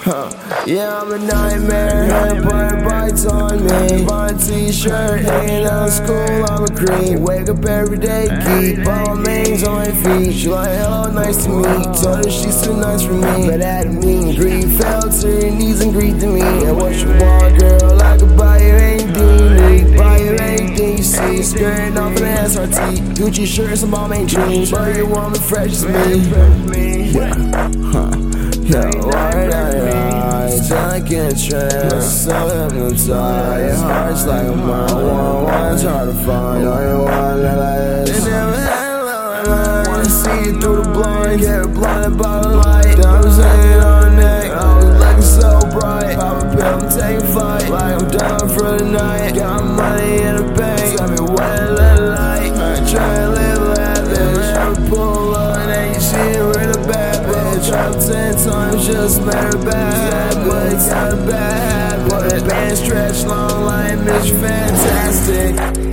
Huh. Yeah, I'm a nightmare. Vampire bites on me. My t-shirt hanging out of school. I'm a creep. Wake up every day, keep all my names on my feet. She like, hello, nice to meet. Told her she's too nice for me, but at a meet and fell to her knees and greeted me. And what you want, girl? I could buy you anything. Buy you anything you see. Skirting off an SRT. Gucci shirts and Balmain jeans. Burger woman fresh as me. Yeah, huh. Yeah, I can't trust, so hypnotized. Your heart's like a mile, one, one, it's hard to find. All you want, like this. It never had a line. Wanna see it through the blind, get blinded by the light. Diamonds hanging on the neck, I was looking so bright. Pop a pill, I'm taking flight, like I'm done for the night. Got my money in the bank, tell me what it look like. I try tried ten times just better, back, but it's not bad. But it been stretched long line is fantastic.